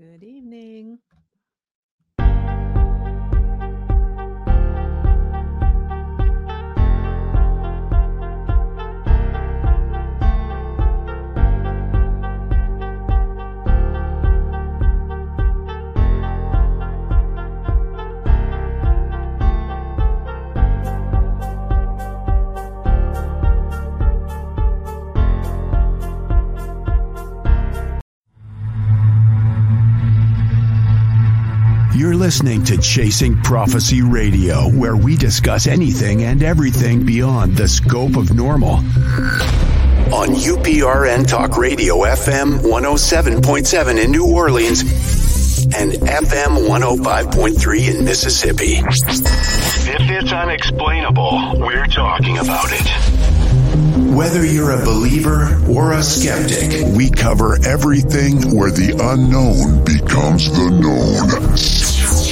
Good evening. Listening to Chasing Prophecy Radio, where we discuss anything and everything beyond the scope of normal. On UPRN Talk Radio FM 107.7 in New Orleans and FM 105.3 in Mississippi. If it's unexplainable, we're talking about it. Whether you're a believer or a skeptic, We cover everything where the unknown becomes the known.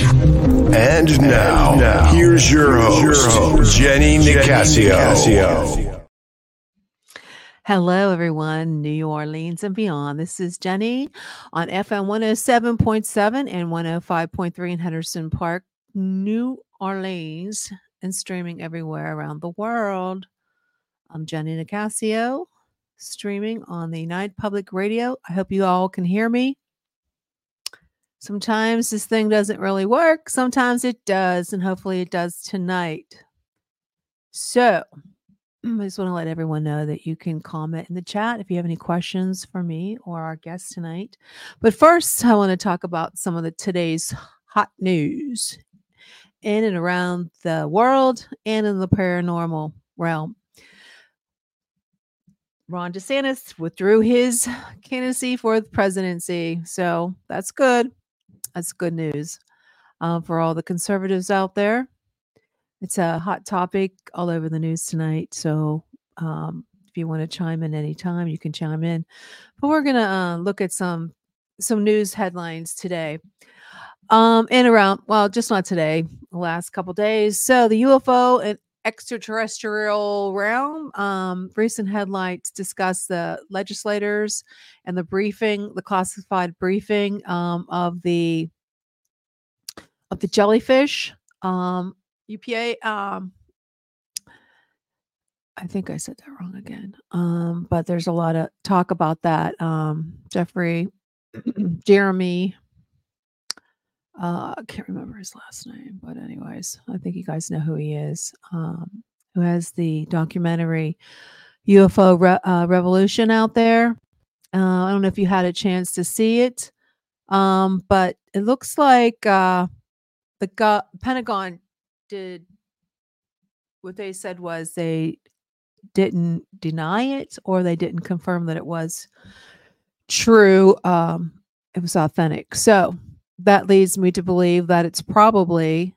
And now, here's your host, Jenny Nicasio. Hello, everyone, New Orleans and beyond. This is Jenny on FM 107.7 and 105.3 in Henderson Park, New Orleans, and streaming everywhere around the world. I'm Jenny Nicasio, streaming on the United Public Radio. I hope you all can hear me. Sometimes this thing doesn't really work, sometimes it does, and hopefully it does tonight. So, I just want to let everyone know that you can comment in the chat if you have any questions for me or our guest tonight. But first, I want to talk about some of the today's hot news in and around the world and in the paranormal realm. Ron DeSantis withdrew his candidacy for the presidency. So that's good. That's good news uh, for all the conservatives out there. It's a hot topic all over the news tonight. So um, if you want to chime in anytime, you can chime in. But we're going to uh, look at some some news headlines today. Um, and around, well, just not today, the last couple days. So the UFO and extraterrestrial realm. Um, recent headlines discuss the legislators and the briefing, the classified briefing um, of the of the jellyfish. Um, UPA. Um, I think I said that wrong again. Um, but there's a lot of talk about that. Um, Jeffrey, Jeremy. Uh, I can't remember his last name, but anyways, I think you guys know who he is. Um, who has the documentary UFO Re- uh, Revolution out there? Uh, I don't know if you had a chance to see it, um, but it looks like uh, the go- Pentagon did what they said was they didn't deny it or they didn't confirm that it was true. Um, it was authentic. So that leads me to believe that it's probably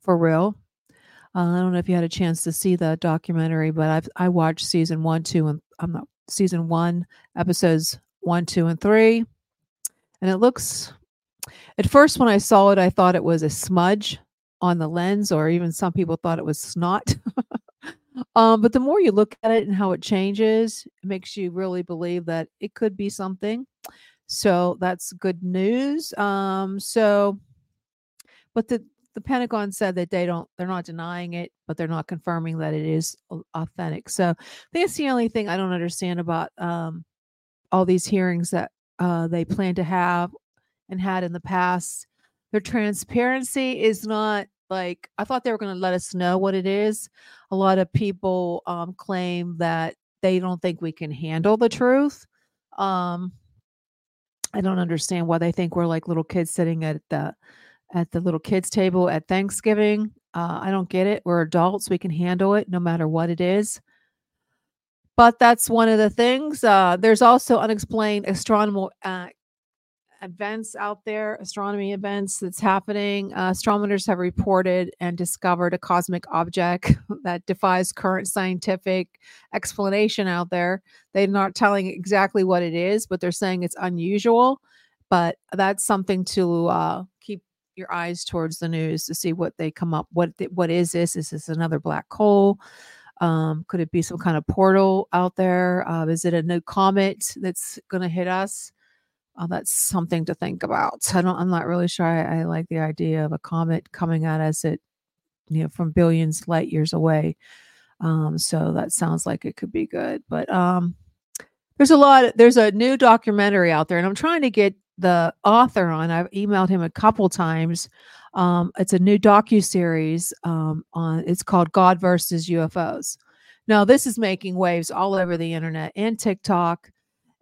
for real. Uh, I don't know if you had a chance to see the documentary, but I've I watched season one, two, and I'm not season one episodes one, two, and three, and it looks. At first, when I saw it, I thought it was a smudge on the lens, or even some people thought it was snot. um, but the more you look at it and how it changes, it makes you really believe that it could be something. So that's good news. Um, so, but the the Pentagon said that they don't, they're not denying it, but they're not confirming that it is authentic. So that's the only thing I don't understand about um, all these hearings that uh, they plan to have and had in the past. Their transparency is not like I thought they were going to let us know what it is. A lot of people um, claim that they don't think we can handle the truth. Um, I don't understand why they think we're like little kids sitting at the at the little kids table at Thanksgiving. Uh, I don't get it. We're adults. We can handle it no matter what it is. But that's one of the things. Uh, there's also unexplained astronomical uh, events out there, astronomy events that's happening. Uh, astronomers have reported and discovered a cosmic object that defies current scientific explanation out there. They're not telling exactly what it is, but they're saying it's unusual. But that's something to uh, keep your eyes towards the news to see what they come up. What what is this? Is this another black hole? Um, could it be some kind of portal out there? Uh, is it a new comet that's going to hit us? Uh, that's something to think about. So I don't, I'm not really sure. I, I like the idea of a comet coming at us at, you know, from billions light years away. Um, so that sounds like it could be good. But um, there's a lot. There's a new documentary out there, and I'm trying to get the author on. I've emailed him a couple times. Um, it's a new docu series um, on. It's called God versus UFOs. Now this is making waves all over the internet and TikTok,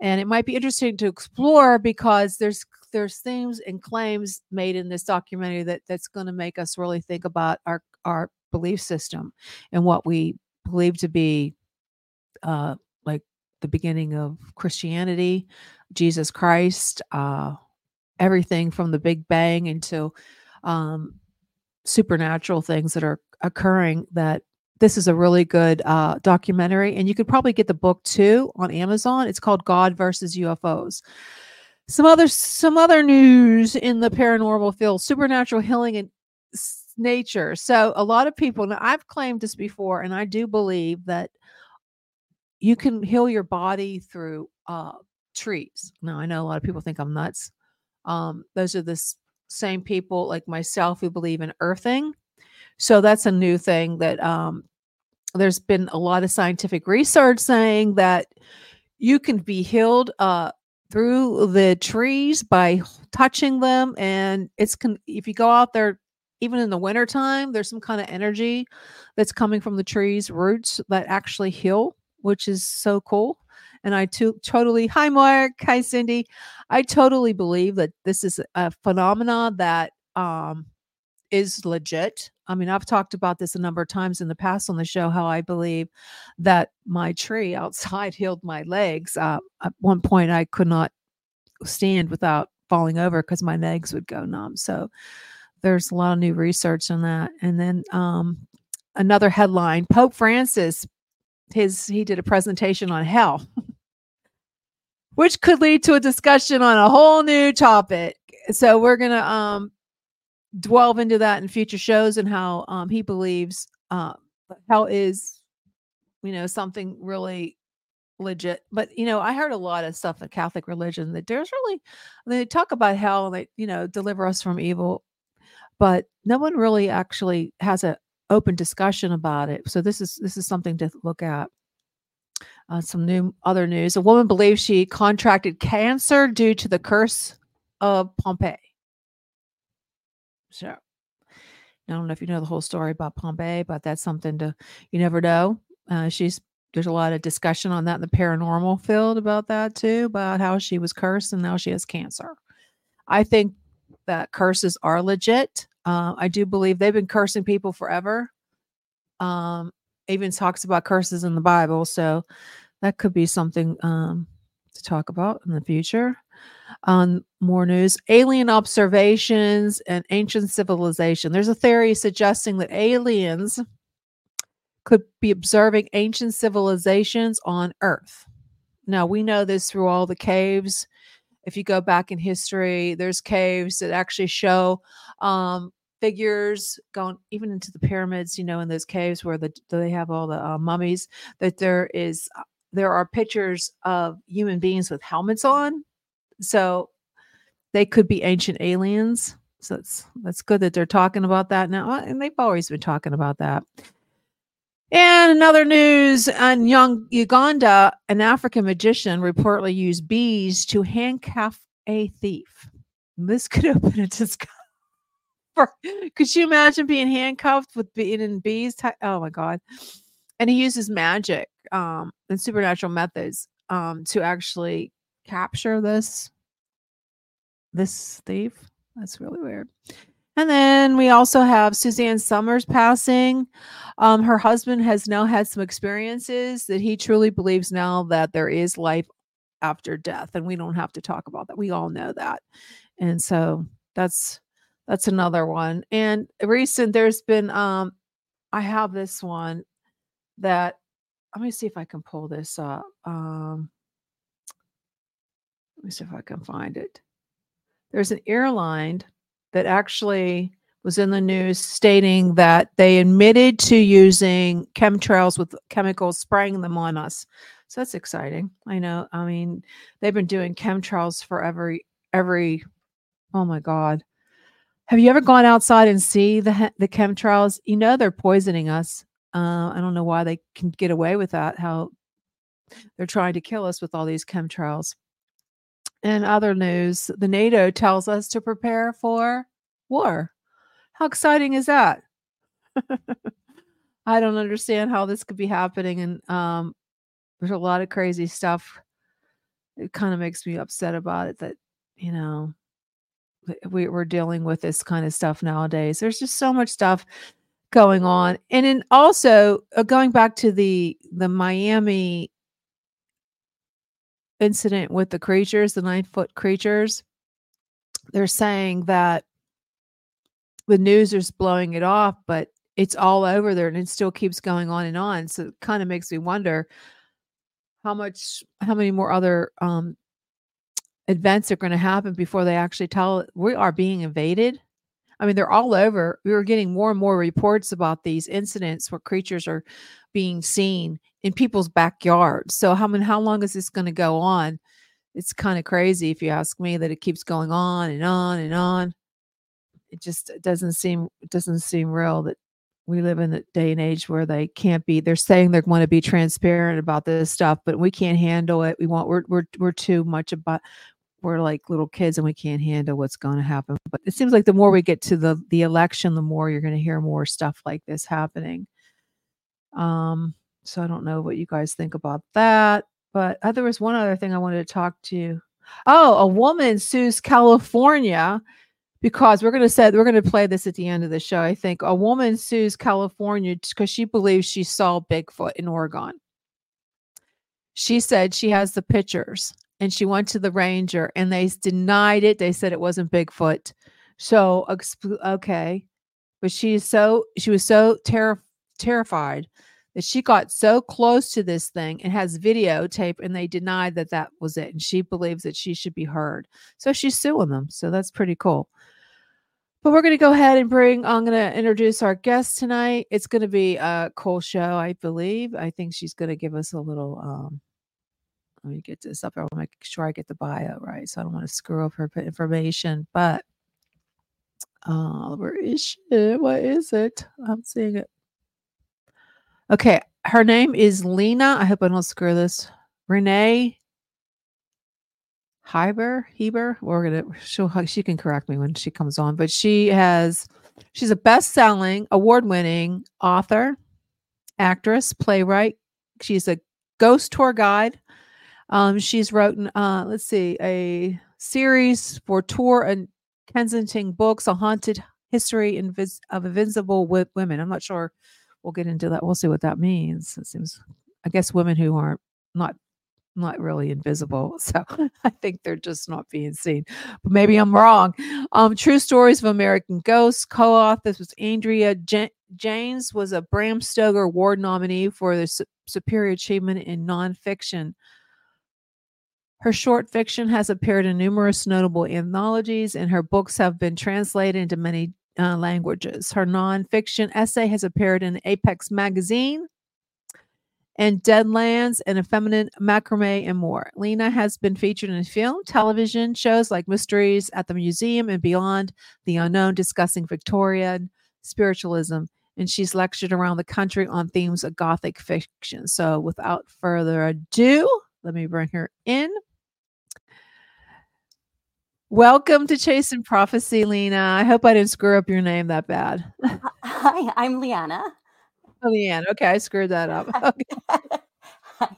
and it might be interesting to explore because there's there's themes and claims made in this documentary that that's going to make us really think about our our belief system and what we believe to be uh, like the beginning of Christianity, Jesus Christ, uh, everything from the Big Bang into um, supernatural things that are occurring. That this is a really good uh, documentary, and you could probably get the book too on Amazon. It's called God versus UFOs. Some other some other news in the paranormal field: supernatural healing and nature. So a lot of people, now I've claimed this before, and I do believe that you can heal your body through uh, trees. Now I know a lot of people think I'm nuts. Um, those are the same people like myself who believe in earthing. So that's a new thing that um, there's been a lot of scientific research saying that you can be healed uh, through the trees by touching them and it's con- if you go out there even in the wintertime there's some kind of energy that's coming from the trees roots that actually heal which is so cool and i too totally hi mark hi cindy. I totally believe that this is a phenomena that um is legit i mean i've talked about this a number of times in the past on the show how i believe that my tree outside healed my legs uh, at one point i could not stand without falling over because my legs would go numb so there's a lot of new research on that. And then um, another headline: Pope Francis, his he did a presentation on hell, which could lead to a discussion on a whole new topic. So we're gonna um, delve into that in future shows and how um, he believes uh, hell is, you know, something really legit. But you know, I heard a lot of stuff in Catholic religion that there's really they talk about hell and they you know deliver us from evil but no one really actually has a open discussion about it. So this is this is something to look at. Uh, some new other news: a woman believes she contracted cancer due to the curse of Pompeii. So I don't know if you know the whole story about Pompeii, but that's something to you never know. Uh, she's there's a lot of discussion on that in the paranormal field about that too, about how she was cursed and now she has cancer. I think that curses are legit. Uh, I do believe they've been cursing people forever. Um, even talks about curses in the Bible, so that could be something um, to talk about in the future. On more news, alien observations and ancient civilization. There's a theory suggesting that aliens could be observing ancient civilizations on Earth. Now we know this through all the caves if you go back in history, there's caves that actually show um, figures going even into the pyramids. You know, in those caves where the they have all the uh, mummies. That there is uh, there are pictures of human beings with helmets on, so they could be ancient aliens. So that's that's good that they're talking about that now, uh, and they've always been talking about that. And another news on young Uganda, an African magician reportedly used bees to handcuff a thief. This could open a discussion. Could you imagine being handcuffed with being in bees? Oh my god! And he uses magic um, and supernatural methods um, to actually capture this this thief. That's really weird. And then we also have Suzanne Somers passing. Um, her husband has now had some experiences that he truly believes now that there is life after death, and we don't have to talk about that. We all know that, and so that's that's another one. And recent, there's been um, I have this one that let me see if I can pull this up. Um, let me see if I can find it. There's an airline that actually was in the news stating that they admitted to using chemtrails with chemicals, spraying them on us So that's exciting. I know. I mean, they've been doing chemtrails for every every. Oh my God. Have you ever gone outside and see the the chemtrails? You know they're poisoning us. Uh, I don't know why they can get away with that. How they're trying to kill us with all these chemtrails. In other news, the NATO tells us to prepare for war. How exciting is that? I don't understand how this could be happening. And um, there's a lot of crazy stuff. It kind of makes me upset about it that, you know, we, we're dealing with this kind of stuff nowadays. There's just so much stuff going on. And then also uh, going back to the the Miami incident with the creatures, the nine foot creatures, they're saying that the news is blowing it off, but it's all over there and it still keeps going on and on. So it kind of makes me wonder how much, how many more other um, events are going to happen before they actually tell we are being invaded. I mean, they're all over. We were getting more and more reports about these incidents where creatures are being seen in people's backyards. So how many, how long is this going to go on? It's kind of crazy if you ask me that it keeps going on and on and on. It just doesn't seem doesn't seem real that we live in a day and age where they can't be they're saying they want to be transparent about this stuff but we can't handle it we want we're we're, we're too much about we're like little kids and we can't handle what's going to happen but it seems like the more we get to the the election the more you're going to hear more stuff like this happening. Um so i don't know what you guys think about that but uh, there was one other thing i wanted to talk to oh a woman sues california because we're going to say we're going to play this at the end of the show i think. A woman sues california because she believes she saw bigfoot in oregon. She said she has the pictures and she went to the ranger and they denied it. They said it wasn't bigfoot. So okay. But she's so she was so ter- terrified that she got so close to this thing and has videotape and they denied that that was it and she believes that she should be heard. So she's suing them. So that's pretty cool. But we're going to go ahead and bring i'm going to introduce our guest tonight. It's going to be a cool show i believe. I think she's going to give us a little um let me get this up. I want to make sure I get the bio right. So I don't want to screw up her information. But uh where is she? What is it? I'm seeing it. Okay. Her name is Lena. I hope I don't screw this. Renee Heber. Heber. We're gonna she'll she can correct me when she comes on, but she has she's a best-selling, award-winning author, actress, playwright. She's a ghost tour guide um, she's written, uh, let's see, a series for Tor and Kensington Books, A Haunted History Invis- of Invisible Women. I'm not sure. We'll get into that. We'll see what that means. It seems, I guess, women who aren't not not really invisible. So I think they're just not being seen. But maybe I'm wrong. Um, True Stories of American Ghosts co-author. This was Andrea J- Janes was a Bram Stoker Award nominee for the Su- Superior Achievement in Nonfiction. Her short fiction has appeared in numerous notable anthologies, and her books have been translated into many uh, languages. Her nonfiction essay has appeared in Apex Magazine and Deadlands and a feminine macrame and more. Lena has been featured in film, television shows like Mysteries at the Museum and Beyond the Unknown, discussing Victorian spiritualism. And she's lectured around the country on themes of Gothic fiction. So, without further ado, let me bring her in. Welcome to Chasing Prophecy, Lena. I hope I didn't screw up your name that bad. Hi, I'm Leanna. Oh, Leanne. Okay, I screwed that up. Okay.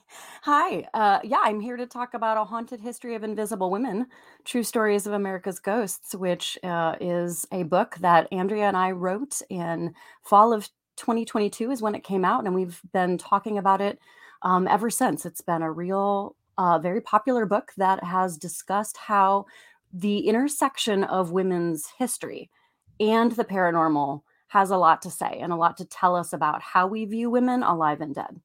Hi. Uh, yeah, I'm here to talk about a haunted history of invisible women, true stories of America's ghosts, which uh, is a book that Andrea and I wrote in fall of 2022 is when it came out, and we've been talking about it um, ever since. It's been a real, uh, very popular book that has discussed how the intersection of women's history and the paranormal has a lot to say and a lot to tell us about how we view women alive and dead.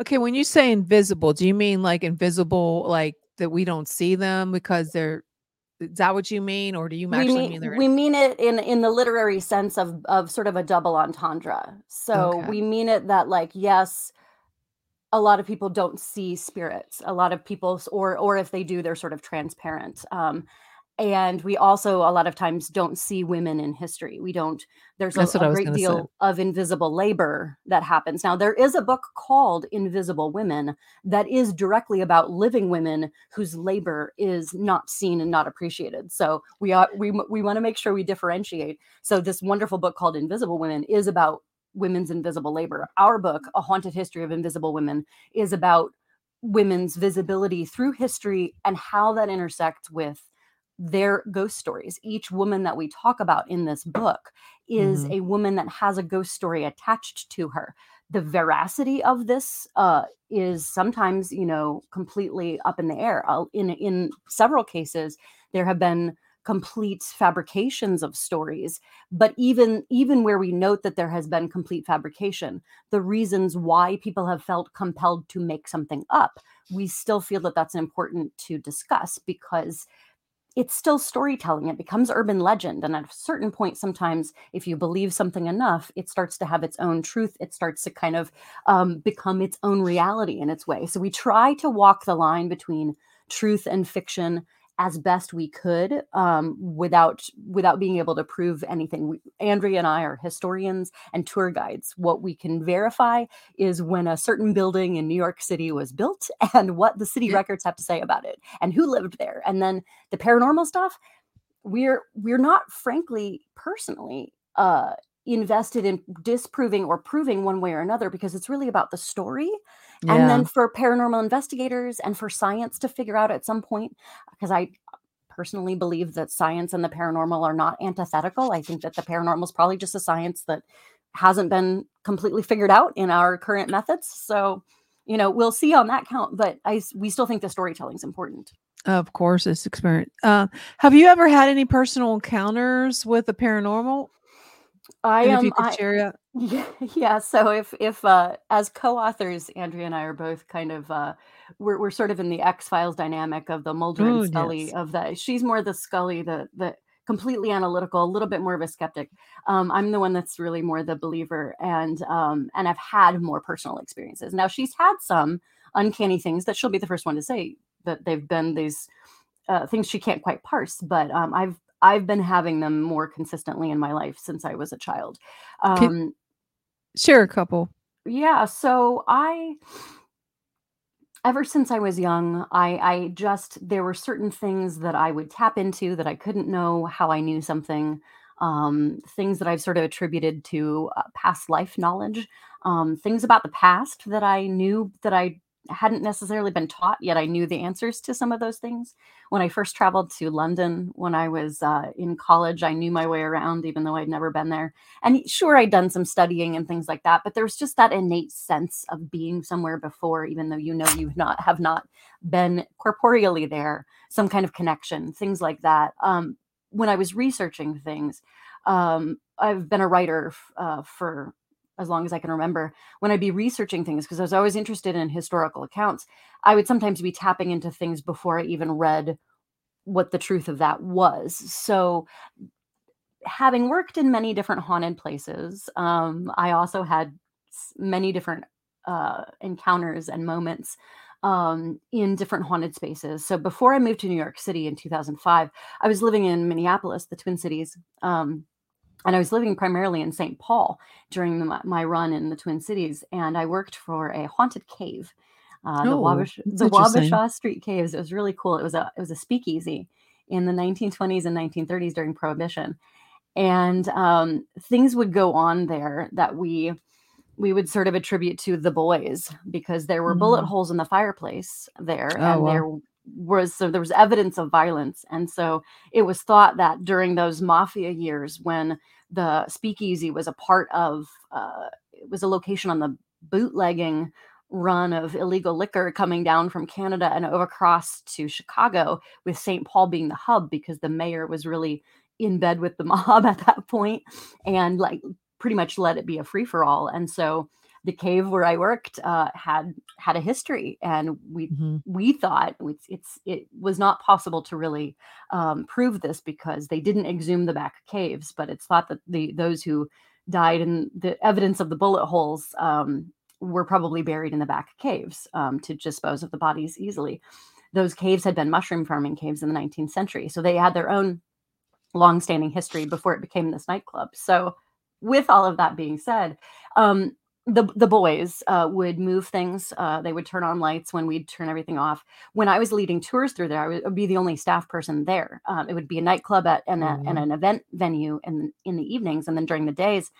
Okay, when you say invisible, do you mean like invisible, like that we don't see them because they're is that what you mean, or do you actually we mean, mean they're we mean it in in the literary sense of of sort of a double entendre. So Okay. we mean it that like yes, a lot of people don't see spirits. A lot of people, or or if they do, they're sort of transparent. Um, and we also a lot of times don't see women in history we don't there's a, That's what I a great gonna say. deal of invisible labor that happens now there is a book called invisible women that is directly about living women whose labor is not seen and not appreciated so we are we, we want to make sure we differentiate so this wonderful book called invisible women is about women's invisible labor our book a haunted history of invisible women is about women's visibility through history and how that intersects with their ghost stories. Each woman that we talk about in this book is Mhm. a woman that has a ghost story attached to her. The veracity of this uh, is sometimes, you know, completely up in the air. Uh, in in several cases, there have been complete fabrications of stories but even even where we note that there has been complete fabrication the reasons why people have felt compelled to make something up we still feel that that's important to discuss because it's still storytelling. It becomes urban legend. And at a certain point, sometimes if you believe something enough, it starts to have its own truth. It starts to kind of um, become its own reality in its way. So we try to walk the line between truth and fiction as best we could um, without without being able to prove anything. We, Andrea and I are historians and tour guides. What we can verify is when a certain building in New York City was built and what the city records have to say about it and who lived there. And then the paranormal stuff, we're we're not frankly personally uh invested in disproving or proving one way or another because it's really about the story and then for paranormal investigators and for science to figure out at some point because i personally believe that science and the paranormal are not antithetical i think that the paranormal is probably just a science that hasn't been completely figured out in our current methods so you know we'll see on that count but i we still think the storytelling is important Of course, it's experience. Uh, have you ever had any personal encounters with the paranormal? I And if am you could I, share it. Yeah, yeah. So if if uh, as co-authors, Andrea and I are both kind of uh, we're we're sort of in the X Files dynamic of the Mulder Oh, and Scully yes. of the. She's more the Scully, the the completely analytical, a little bit more of a skeptic. Um, I'm the one that's really more the believer, and um, and I've had more personal experiences. Now she's had some uncanny things that she'll be the first one to say that they've been these uh, things she can't quite parse, but um, I've I've been having them more consistently in my life since I was a child. Can Um, share a couple. yeah, so I ever since I was young, I I just there were certain things that I would tap into that I couldn't know how I knew something. Um, things that I've sort of attributed to uh, past life knowledge, um, things about the past that I knew that I hadn't necessarily been taught, yet I knew the answers to some of those things. When I first traveled to London when I was uh, in college, I knew my way around, even though I'd never been there. And sure, I'd done some studying and things like that, but there was just that innate sense of being somewhere before, even though you know you not have not been corporeally there, some kind of connection, things like that. Um, when I was researching things, um, I've been a writer uh, for as long as I can remember. When I'd be researching things, because I was always interested in historical accounts, I would sometimes be tapping into things before I even read what the truth of that was. So having worked in many different haunted places, um, I also had many different uh, encounters and moments um, in different haunted spaces. So before I moved to New York City in 2005, I was living in Minneapolis, the Twin Cities. Um, and I was living primarily in St. Paul during the, my run in the Twin Cities, and I worked for a haunted cave, uh, the Oh, Wabash, the. Wabasha Street Caves. It was really cool. It was a it was a speakeasy in the 1920s and 1930s during Prohibition, and um, things would go on there that we we would sort of attribute to the boys because there were bullet Mm. holes in the fireplace there Oh, and wow. there was so there was evidence of violence and so it was thought that during those mafia years when the speakeasy was a part of uh, it was a location on the bootlegging run of illegal liquor coming down from Canada and over across to Chicago with St. Paul being the hub because the mayor was really in bed with the mob at that point and like pretty much let it be a free for all and so the cave where I worked uh, had had a history and we Mhm. we thought it's, it's it was not possible to really um, prove this because they didn't exhume the back caves, but it's thought that the those who died in the evidence of the bullet holes um, were probably buried in the back caves um, to dispose of the bodies easily. Those caves had been mushroom farming caves in the 19th century, so they had their own long-standing history before it became this nightclub. So, with all of that being said, um, the the boys uh, would move things. Uh, they would turn on lights when we'd turn everything off. When I was leading tours through there, I would, be the only staff person there. Um, it would be a nightclub at and, a, mm-hmm. and an event venue in in the evenings, and then during the days,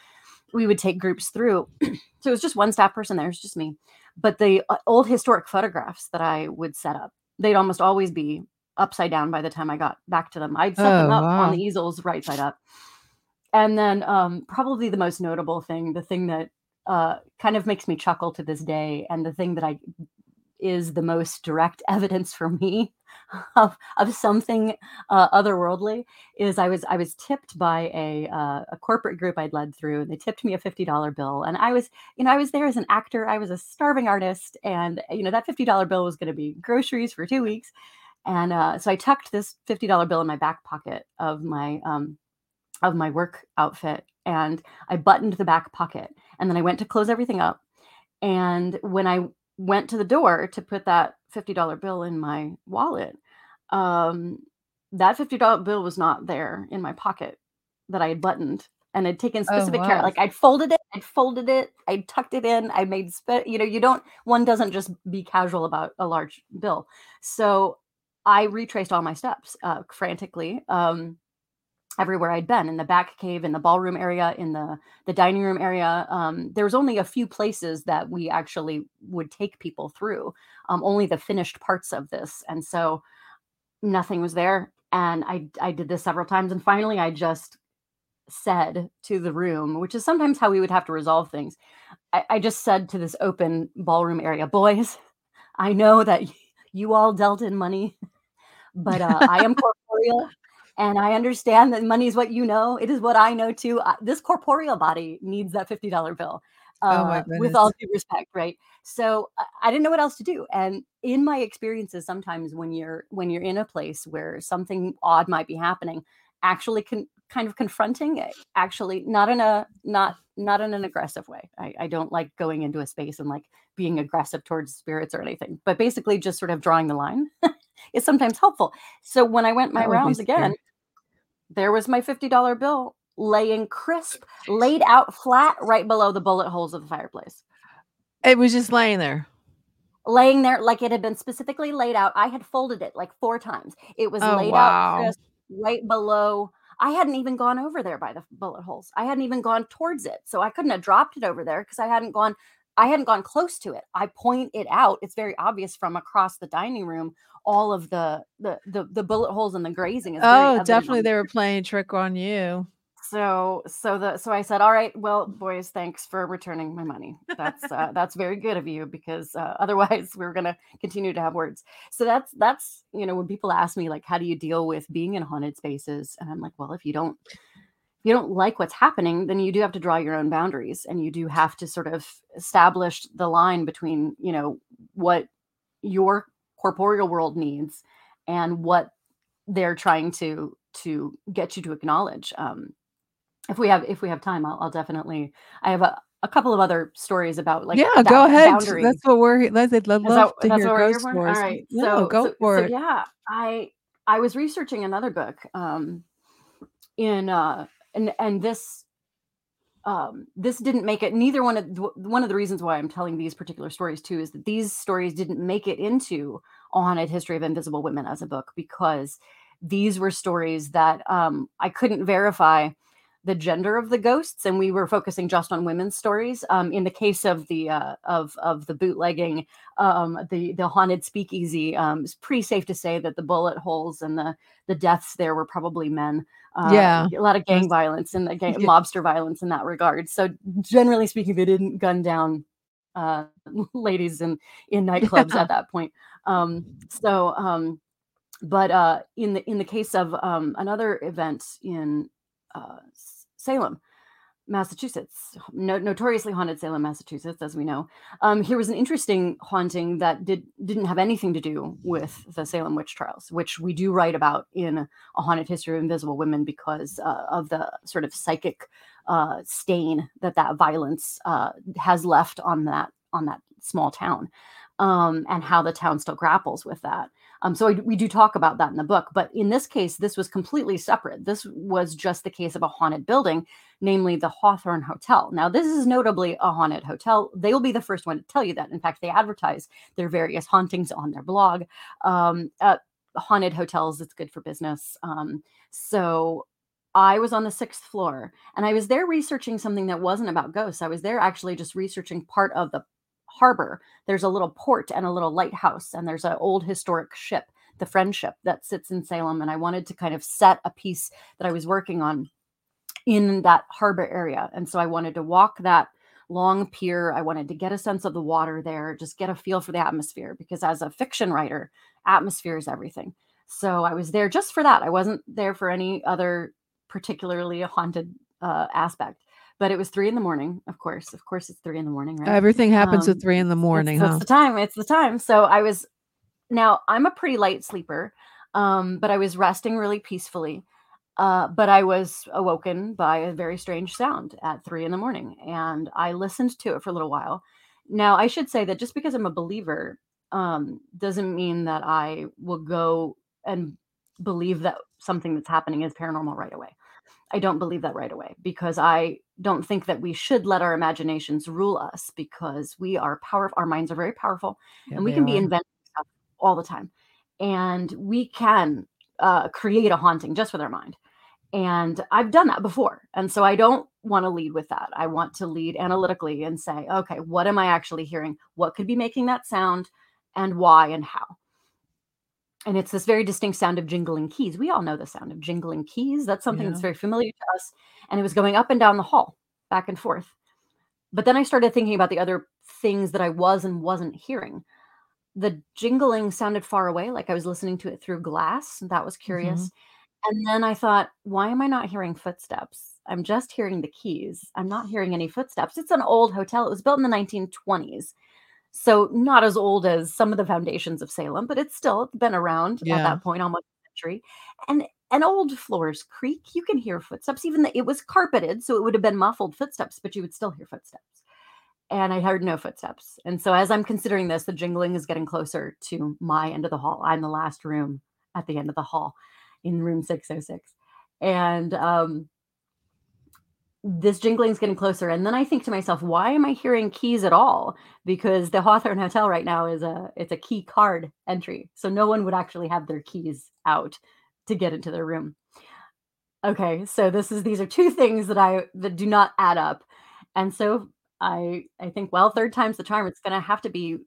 we would take groups through. so it was just one staff person there. It's just me. But the uh, old historic photographs that I would set up, they'd almost always be upside down by the time I got back to them. I'd set oh, them up wow. on the easels right side up. And then um, probably the most notable thing, the thing that uh, kind of makes me chuckle to this day, and the thing that I is the most direct evidence for me of, of something uh, otherworldly is I was I was tipped by a uh, a corporate group I'd led through and they tipped me a fifty dollar bill and I was you know I was there as an actor I was a starving artist and you know that fifty dollar bill was going to be groceries for two weeks and uh, so I tucked this fifty dollar bill in my back pocket of my um, of my work outfit and I buttoned the back pocket and then I went to close everything up. And when I went to the door to put that $50 bill in my wallet, um, that $50 bill was not there in my pocket that I had buttoned and I'd taken oh, specific oh, wow. care. Like I'd folded it, I'd folded it, I tucked it in, I made, spe- you know, you don't, one doesn't just be casual about a large bill. So I retraced all my steps uh, frantically. Um, everywhere I'd been in the back cave, in the ballroom area, in the the dining room area. Um, there was only a few places that we actually would take people through, um, only the finished parts of this, and so nothing was there. And I I did this several times, and finally I just said to the room, which is sometimes how we would have to resolve things. I, I just said to this open ballroom area, boys, I know that you all dealt in money, but uh, I am corporeal and I understand that money is what you know. It is what I know too. this corporeal body needs that $50 bill. Oh uh, oh with all due respect, right? So I didn't know what else to do. And in my experiences, sometimes when you're when you're in a place where something odd might be happening, actually con- kind of confronting it, actually not in a not not in an aggressive way. I, I don't like going into a space and like being aggressive towards spirits or anything, but basically just sort of drawing the line is sometimes helpful. So when I went my rounds again, there was my $50 bill laying crisp, laid out flat right below the bullet holes of the fireplace. It was just laying there. Laying there like it had been specifically laid out. I had folded it like four times. It was oh, laid wow. out crisp right below. I hadn't even gone over there by the bullet holes. I hadn't even gone towards it. So I couldn't have dropped it over there because I hadn't gone I hadn't gone close to it. I point it out. It's very obvious from across the dining room. All of the the the, the bullet holes and the grazing is. Oh, definitely, they were playing trick on you. So so the so I said, all right, well, boys, thanks for returning my money. That's uh, that's very good of you because uh, otherwise we are gonna continue to have words. So that's that's you know when people ask me like, how do you deal with being in haunted spaces, and I'm like, well, if you don't you don't like what's happening, then you do have to draw your own boundaries and you do have to sort of establish the line between, you know, what your corporeal world needs and what they're trying to to get you to acknowledge. Um, if we have if we have time, I'll, I'll definitely. I have a, a couple of other stories about like yeah go ahead that's what we're let's I'd love that, to hear ghost stories all right so go so, for so, it yeah i i was researching another book um in uh and and this um, this didn't make it. Neither one of one of the reasons why I'm telling these particular stories too is that these stories didn't make it into a haunted history of invisible women as a book because these were stories that um, I couldn't verify the gender of the ghosts, and we were focusing just on women's stories. Um, in the case of the uh, of of the bootlegging, um, the the haunted speakeasy, um, it's pretty safe to say that the bullet holes and the the deaths there were probably men. Uh, yeah, a lot of gang violence and the gang, yeah. mobster violence in that regard. So generally speaking, they didn't gun down uh, ladies in in nightclubs at that point. Um, so, um, but uh, in the in the case of um, another event in uh, Salem, Massachusetts, no, notoriously haunted Salem, Massachusetts, as we know. Um, here was an interesting haunting that did didn't have anything to do with the Salem witch trials, which we do write about in a haunted history of invisible women because uh, of the sort of psychic uh, stain that that violence uh, has left on that on that small town um, and how the town still grapples with that. Um, so I, we do talk about that in the book, but in this case, this was completely separate. This was just the case of a haunted building, namely the Hawthorne Hotel. Now, this is notably a haunted hotel. They will be the first one to tell you that. In fact, they advertise their various hauntings on their blog. Um, uh, haunted hotels, it's good for business. Um, so I was on the sixth floor and I was there researching something that wasn't about ghosts. I was there actually just researching part of the harbor. There's a little port and a little lighthouse, and there's an old historic ship, the Friendship, that sits in Salem. And I wanted to kind of set a piece that I was working on in that harbor area. And so I wanted to walk that long pier. I wanted to get a sense of the water there, just get a feel for the atmosphere, because as a fiction writer, atmosphere is everything. So I was there just for that. I wasn't there for any other particularly haunted uh, aspect but it was three in the morning. Of course, of course, it's three in the morning, right? Everything happens um, at three in the morning. It's, huh? it's the time. It's the time. So I was now I'm a pretty light sleeper, um, but I was resting really peacefully. Uh, but I was awoken by a very strange sound at three in the morning, and I listened to it for a little while. Now I should say that just because I'm a believer um, doesn't mean that I will go and believe that something that's happening is paranormal right away. I don't believe that right away because I don't think that we should let our imaginations rule us because we are powerful. Our minds are very powerful yeah, and we can are. be inventing stuff all the time. And we can uh, create a haunting just with our mind. And I've done that before. And so I don't want to lead with that. I want to lead analytically and say, okay, what am I actually hearing? What could be making that sound and why and how? And it's this very distinct sound of jingling keys. We all know the sound of jingling keys. That's something yeah. that's very familiar to us. And it was going up and down the hall, back and forth. But then I started thinking about the other things that I was and wasn't hearing. The jingling sounded far away, like I was listening to it through glass. That was curious. Mm-hmm. And then I thought, why am I not hearing footsteps? I'm just hearing the keys. I'm not hearing any footsteps. It's an old hotel. It was built in the 1920s. So not as old as some of the foundations of Salem, but it's still been around yeah. at that point, almost a century. And an old floors creak. You can hear footsteps, even though it was carpeted, so it would have been muffled footsteps, but you would still hear footsteps. And I heard no footsteps. And so as I'm considering this, the jingling is getting closer to my end of the hall. I'm the last room at the end of the hall in room 606. And um this jingling is getting closer. And then I think to myself, why am I hearing keys at all? Because the Hawthorne Hotel right now is a it's a key card entry. So no one would actually have their keys out to get into their room. Okay, so this is these are two things that I that do not add up. And so I I think well, third time's the charm. It's gonna have to be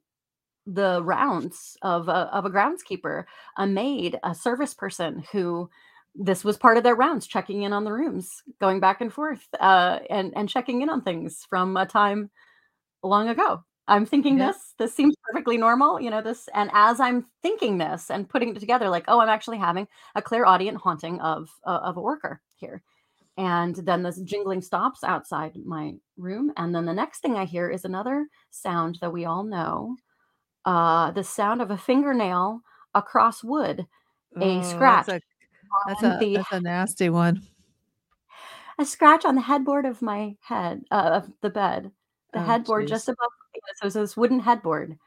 the rounds of a, of a groundskeeper, a maid, a service person who this was part of their rounds, checking in on the rooms, going back and forth, uh, and and checking in on things from a time long ago. I'm thinking yeah. this. This seems perfectly normal, you know. This, and as I'm thinking this and putting it together, like, oh, I'm actually having a clairaudience haunting of uh, of a worker here. And then this jingling stops outside my room, and then the next thing I hear is another sound that we all know, uh, the sound of a fingernail across wood, a oh, scratch. A that's a the that's a nasty one. a scratch on the headboard of my head uh, of the bed, the Oh, headboard just above. So it's this wooden headboard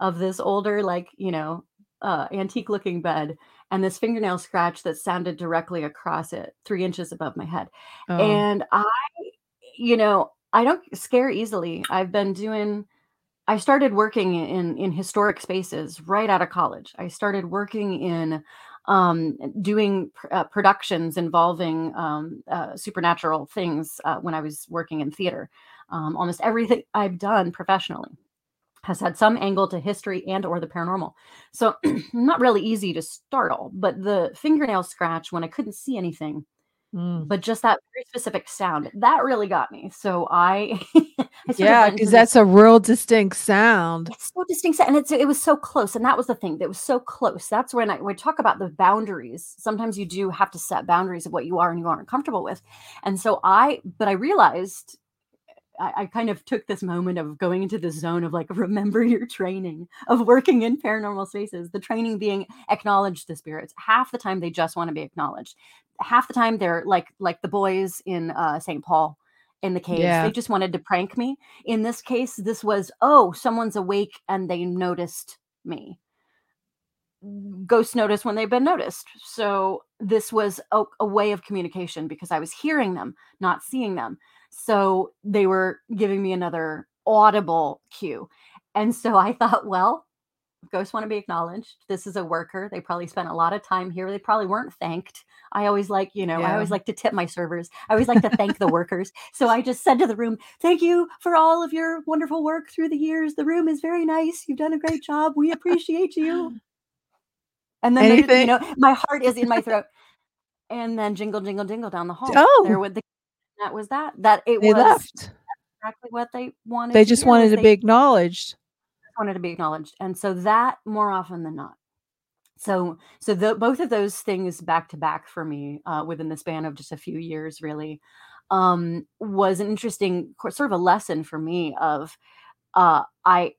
of this older, like you know, uh, antique looking bed, and this fingernail scratch that sounded directly across it, three inches above my head. Oh. And I, you know, I don't scare easily. I've been doing. I started working in in historic spaces right out of college. I started working in um, doing pr- uh, productions involving um, uh, supernatural things uh, when I was working in theater. Um, almost everything I've done professionally has had some angle to history and or the paranormal. So not really easy to startle, but the fingernail scratch when I couldn't see anything Mm. But just that very specific sound that really got me. So I, I yeah, because that's a real distinct sound. It's so distinct, and it's it was so close, and that was the thing that was so close. That's when I I talk about the boundaries. Sometimes you do have to set boundaries of what you are and you aren't comfortable with, and so I. But I realized I, I, kind of took this moment of going into the zone of like remember your training of working in paranormal spaces the training being acknowledge the spirits half the time they just want to be acknowledged half the time they're like like the boys in uh, st paul in the caves. Yeah. They just wanted to prank me. In this case, this was, oh, someone's awake and they noticed me. Ghosts notice when they've been noticed. So this was a, a way of communication because I was hearing them, not seeing them. So they were giving me another audible cue. And so I thought, well, ghosts want to be acknowledged. This is a worker. They probably spent a lot of time here. They probably weren't thanked. I always like, you know, I always like to tip my servers. I always like to thank the workers. So I just said to the room, thank you for all of your wonderful work through the years. The room is very nice. You've done a great job. We appreciate you. And then, they, you know, my heart is in my throat. And then jingle, jingle, jingle down the hall. Oh. There with the, that was that. That it They was left. exactly what they wanted. They just wanted to they- be acknowledged. wanted to be acknowledged and so that more often than not so so the, both of those things back to back for me uh, within the span of just a few years really um, was an interesting sort of a lesson for me of uh, i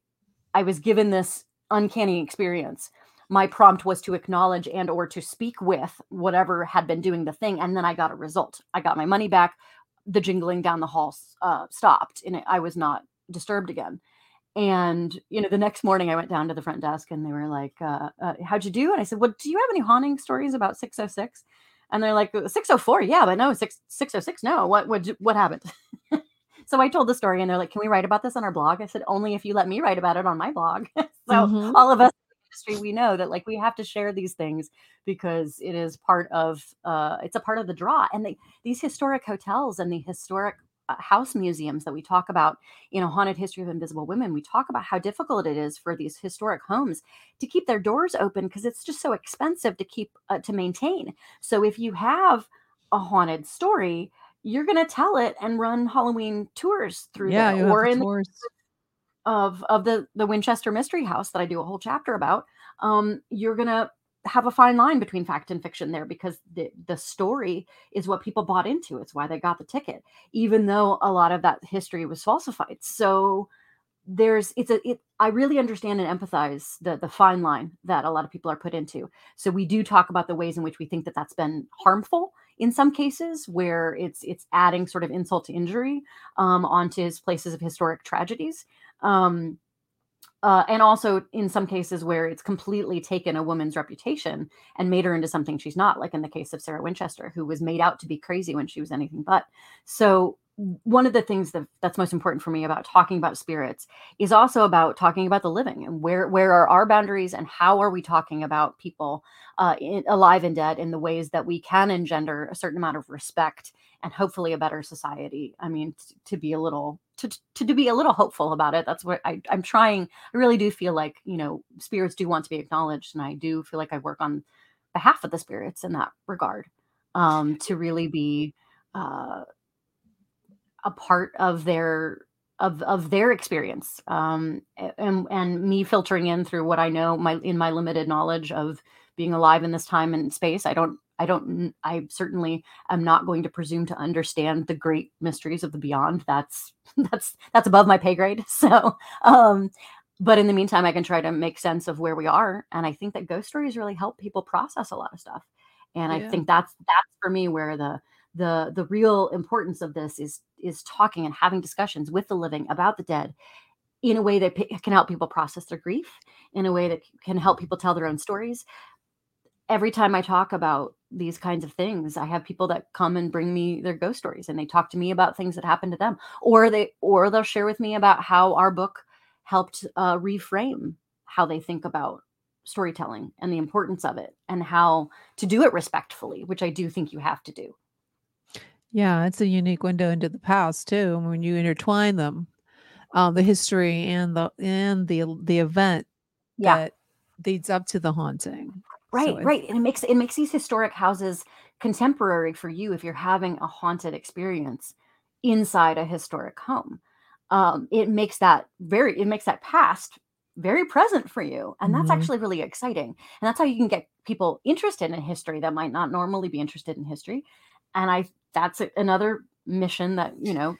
i was given this uncanny experience my prompt was to acknowledge and or to speak with whatever had been doing the thing and then i got a result i got my money back the jingling down the hall uh, stopped and i was not disturbed again and you know, the next morning I went down to the front desk and they were like, uh, uh, "How'd you do?" And I said, "Well, do you have any haunting stories about 606?" And they're like, "604, yeah, but no, six 606, no. What what what happened?" so I told the story, and they're like, "Can we write about this on our blog?" I said, "Only if you let me write about it on my blog." so Mhm. all of us industry, we know that like we have to share these things because it is part of uh, it's a part of the draw. And they, these historic hotels and the historic uh, house museums that we talk about you know, Haunted History of Invisible Women, we talk about how difficult it is for these historic homes to keep their doors open because it's just so expensive to keep uh, to maintain. So if you have a haunted story, you're going to tell it and run Halloween tours through Yeah, there, or in tours. Of of the the Winchester Mystery House that I do a whole chapter about, um, you're gonna have a fine line between fact and fiction there because the the story is what people bought into. It's why they got the ticket, even though a lot of that history was falsified. So there's it's a it I really understand and empathize the the fine line that a lot of people are put into. So we do talk about the ways in which we think that that's been harmful in some cases where it's it's adding sort of insult to injury um, onto places of historic tragedies. Um, uh, and also in some cases where it's completely taken a woman's reputation and made her into something she's not, like in the case of Sarah Winchester, who was made out to be crazy when she was anything but. So one of the things that that's most important for me about talking about spirits is also about talking about the living and where where are our boundaries and how are we talking about people uh, in, alive and dead in the ways that we can engender a certain amount of respect and hopefully a better society. I mean, t- to be a little to, to to be a little hopeful about it. That's what I, I'm trying. I really do feel like you know spirits do want to be acknowledged, and I do feel like I work on behalf of the spirits in that regard um, to really be uh, a part of their of of their experience um, and and me filtering in through what I know my in my limited knowledge of being alive in this time and space. I don't I don't I certainly am not going to presume to understand the great mysteries of the beyond. That's that's that's above my pay grade. So um but in the meantime I can try to make sense of where we are and I think that ghost stories really help people process a lot of stuff. And I think that's that's for me where the the the real importance of this is is talking and having discussions with the living about the dead in a way that p- can help people process their grief in a way that can help people tell their own stories. Every time i talk about these kinds of things i have people that come and bring me their ghost stories and they talk to me about things that happened to them or they or they'll share with me about how our book helped uh, reframe how they think about storytelling and the importance of it and how to do it respectfully which i do think you have to do Yeah, it's a unique window into the past too. and When you intertwine them, um, the history and the and the the event yeah that leads up to the haunting. Right, it's- right. And it makes it makes these historic houses contemporary for you if you're having a haunted experience inside a historic home. Um, it makes that very it makes that past very present for you. And that's Mhm. actually really exciting. And that's how you can get people interested in history that might not normally be interested in history. And I that's another mission that, you know,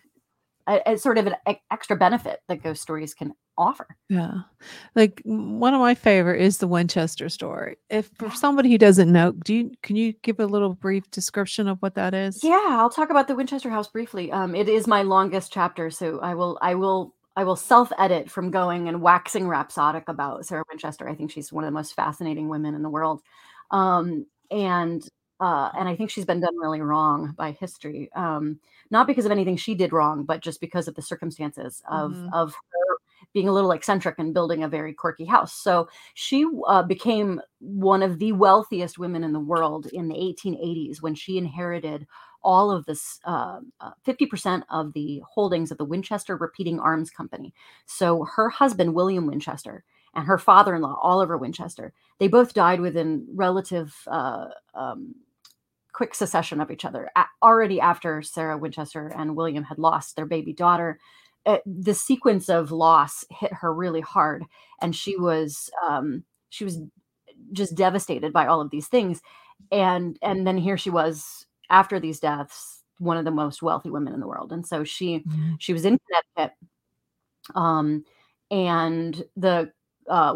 a, a sort of an extra benefit that ghost stories can offer. Yeah. Like one of my favorite is the Winchester story. If for somebody who doesn't know, do you can you give a little brief description of what that is? Yeah, I'll talk about the Winchester House briefly. Um, it is my longest chapter, so I will I will I will self-edit from going and waxing rhapsodic about Sarah Winchester. I think she's one of the most fascinating women in the world. Um, and uh, and I think she's been done really wrong by history. Um, not because of anything she did wrong, but just because of the circumstances of Mhm. of her being a little eccentric and building a very quirky house. So she uh, became one of the wealthiest women in the world in the 1880s when she inherited all of this uh, uh, 50% of the holdings of the Winchester Repeating Arms Company. So her husband, William Winchester, and her father in law, Oliver Winchester, they both died within relative uh, um, quick succession of each other. Already after Sarah Winchester and William had lost their baby daughter, uh, the sequence of loss hit her really hard, and she was um, she was just devastated by all of these things. And and then here she was after these deaths, one of the most wealthy women in the world. And so she Mhm. she was in Connecticut, um, and the uh,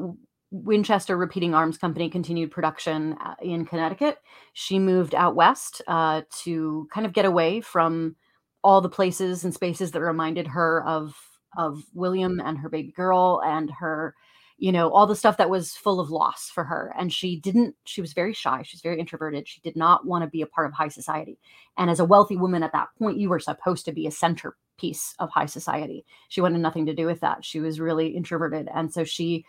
Winchester Repeating Arms Company continued production uh, in Connecticut. She moved out west uh, to kind of get away from all the places and spaces that reminded her of of William and her baby girl and her, you know, all the stuff that was full of loss for her. And she didn't. She was very shy. She's very introverted. She did not want to be a part of high society. And as a wealthy woman at that point, you were supposed to be a centerpiece of high society. She wanted nothing to do with that. She was really introverted, and so she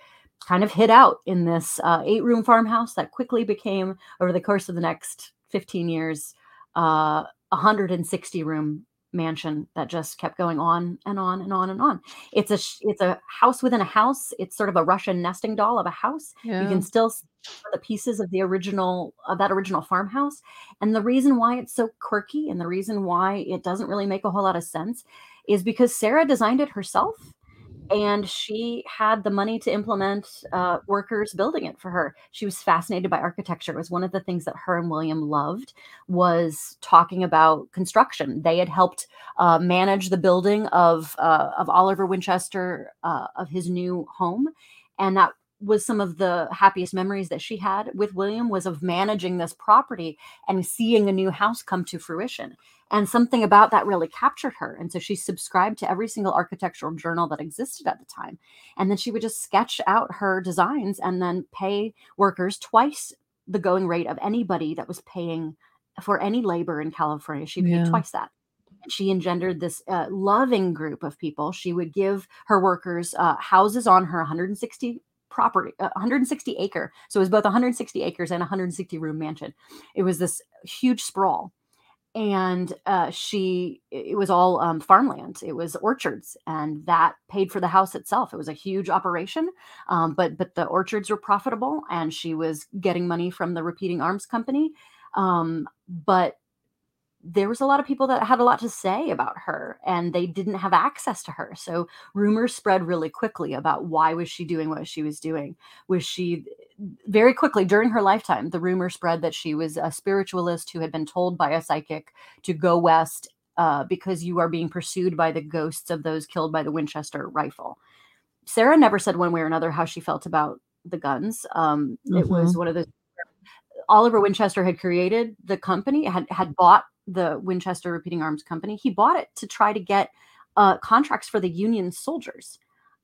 kind of hid out in this uh, eight room farmhouse that quickly became, over the course of the next 15 years, uh, a 160 room mansion that just kept going on and on and on and on. It's a it's a house within a house. It's sort of a Russian nesting doll of a house. You can still see the pieces of the original of that original farmhouse. And the reason why it's so quirky and the reason why it doesn't really make a whole lot of sense is because Sarah designed it herself and she had the money to implement uh, workers building it for her. She was fascinated by architecture. It was one of the things that her and william loved was talking about construction. They had helped uh, manage the building of uh, of oliver winchester uh, of his new home and that was some of the happiest memories that she had with william was of managing this property and seeing a new house come to fruition. And something about that really captured her. And so she subscribed to every single architectural journal that existed at the time. And then she would just sketch out her designs and then pay workers twice the going rate of anybody that was paying for any labor in california. She paid Yeah. twice that. She engendered this uh, loving group of people. She would give her workers uh, houses on her 160 property uh, 160 acre so it was both 160 acres and 160 room mansion. It was this huge sprawl and uh, she it was all um, farmland. It was orchards and that paid for the house itself. It was a huge operation um, but but the orchards were profitable and she was getting money from the repeating arms company um, but there was a lot of people that had a lot to say about her and they didn't have access to her. So rumors spread really quickly about why was she doing what she was doing. Was she very quickly during her lifetime the rumor spread that she was a spiritualist who had been told by a psychic to go west uh, because you are being pursued by the ghosts of those killed by the winchester rifle. Sarah never said one way or another how she felt about the guns. Um, it was one of those Oliver Winchester had created the company, had had bought the Winchester Repeating Arms Company. He bought it to try to get uh, contracts for the Union soldiers.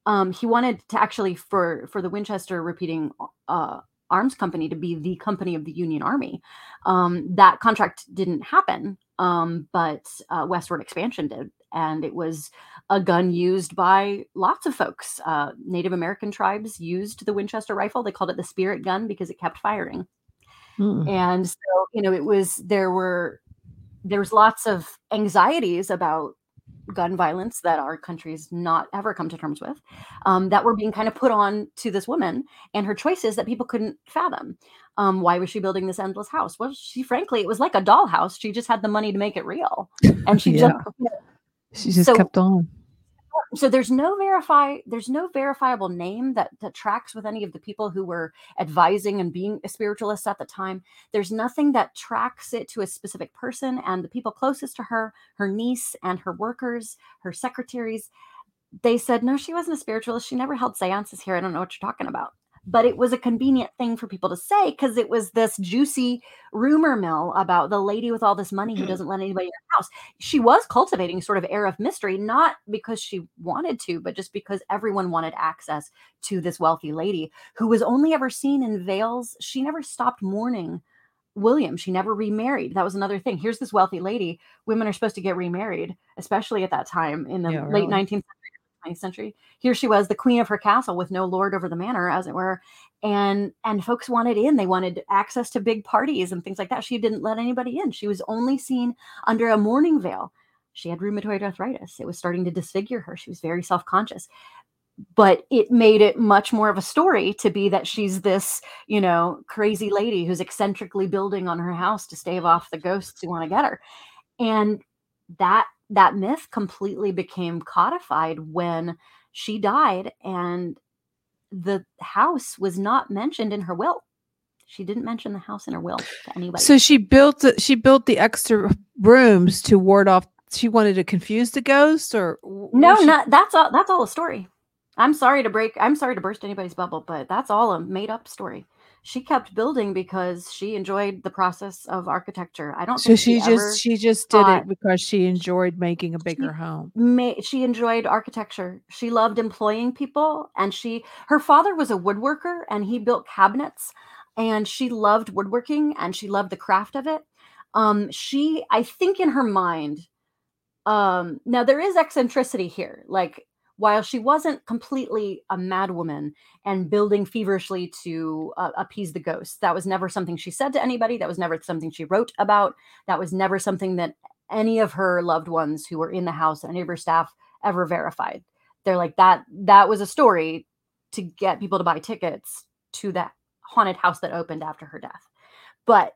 Um, he wanted to actually for for the Winchester Repeating uh, Arms Company to be the company of the Union Army. Um, that contract didn't happen, um, but uh, westward expansion did, and it was a gun used by lots of folks. Uh, Native American tribes used the Winchester rifle. They called it the spirit gun because it kept firing Mm. and so you know it was there were there was lots of anxieties about gun violence that our country's not ever come to terms with um, that were being kind of put on to this woman and her choices that people couldn't fathom um, why was she building this endless house well she frankly it was like a dollhouse she just had the money to make it real and she Yeah. just She just So- kept on. So there's no verify there's no verifiable name that that tracks with any of the people who were advising and being a spiritualist at the time there's nothing that tracks it to a specific person and the people closest to her her niece and her workers her secretaries they said, no, she wasn't a spiritualist. She never held seances here. I don't know what you're talking about. But it was a convenient thing for people to say because it was this juicy rumor mill about the lady with all this money who doesn't let anybody in her house. She was cultivating sort of air of mystery, not because she wanted to, but just because everyone wanted access to this wealthy lady who was only ever seen in veils. She never stopped mourning William. She never remarried. That was another thing. Here's this wealthy lady. Women are supposed to get remarried, especially at that time in the Yeah, late really. 19th century, 20th century. Here she was, the queen of her castle with no lord over the manor, as it were. And and folks wanted in. They wanted access to big parties and things like that. She didn't let anybody in. She was only seen under a mourning veil. She had rheumatoid arthritis. It was starting to disfigure her. She was very self-conscious but it made it much more of a story to be that she's this, you know, crazy lady who's eccentrically building on her house to stave off the ghosts who want to get her. And that that myth completely became codified when she died and the house was not mentioned in her will. She didn't mention the house in her will to anybody. So she built the, she built the extra rooms to ward off. She wanted to confuse the ghost or No, she- not that's all. That's all a story. I'm sorry to break. I'm sorry to burst anybody's bubble, but that's all a made up story. She kept building because she enjoyed the process of architecture. I don't So think she she, just she just did it because she enjoyed making a bigger home. ma- she enjoyed architecture. She loved employing people, and she her father was a woodworker, and he built cabinets, and she loved woodworking, and she loved the craft of it. Um, she, I think, in her mind, um, now there is eccentricity here. Like while she wasn't completely a madwoman and building feverishly to uh, appease the ghosts, that was never something she said to anybody. That was never something she wrote about. That was never something that any of her loved ones who were in the house, any of her staff ever verified. They're like that. That was a story to get people to buy tickets to that haunted house that opened after her death. But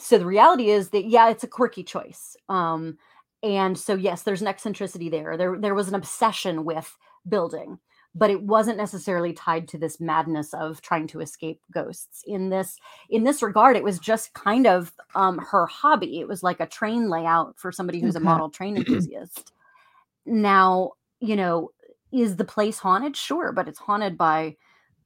so the reality is that yeah, it's a quirky choice. Um, and so yes, there's an eccentricity there. There there was an obsession with building, but it wasn't necessarily tied to this madness of trying to escape ghosts. In this in this regard, it was just kind of um, her hobby. It was like a train layout for somebody who's Okay. a model train enthusiast. now, you know, is the place haunted? Sure, but it's haunted by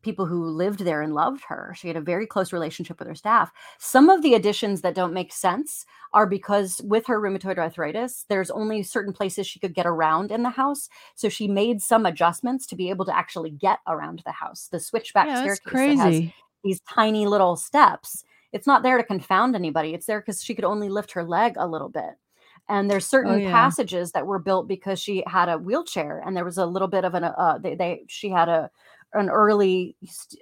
people who lived there and loved her. She had a very close relationship with her staff. Some of the additions that don't make sense are because with her rheumatoid arthritis, there's only certain places she could get around in the house. So she made some adjustments to be able to actually get around the house. The switchback Yeah, staircase that has these tiny little steps. It's not there to confound anybody. It's there because she could only lift her leg a little bit. And there's certain Oh, yeah. passages that were built because she had a wheelchair, and there was a little bit of an uh, they, they she had a an early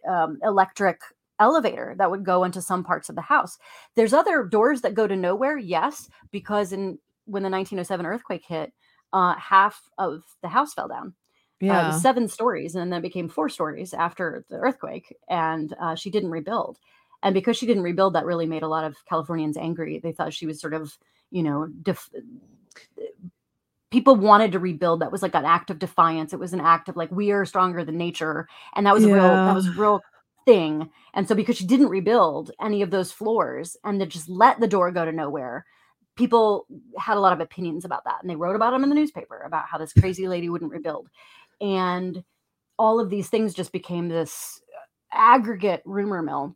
um, electric elevator that would go into some parts of the house. There's other doors that go to nowhere, yes, because in when the 1907 earthquake hit, uh, half of the house fell down. Uh, Yeah. was seven stories, and then became four stories after the earthquake, and uh, she didn't rebuild. And because she didn't rebuild, that really made a lot of Californians angry. They thought she was sort of, you know, def- people wanted to rebuild. That was like an act of defiance. It was an act of like we are stronger than nature, and that was a real that was a real thing. And so because she didn't rebuild any of those floors and to just let the door go to nowhere, people had a lot of opinions about that, and they wrote about them in the newspaper about how this crazy lady wouldn't rebuild, and all of these things just became this aggregate rumor mill.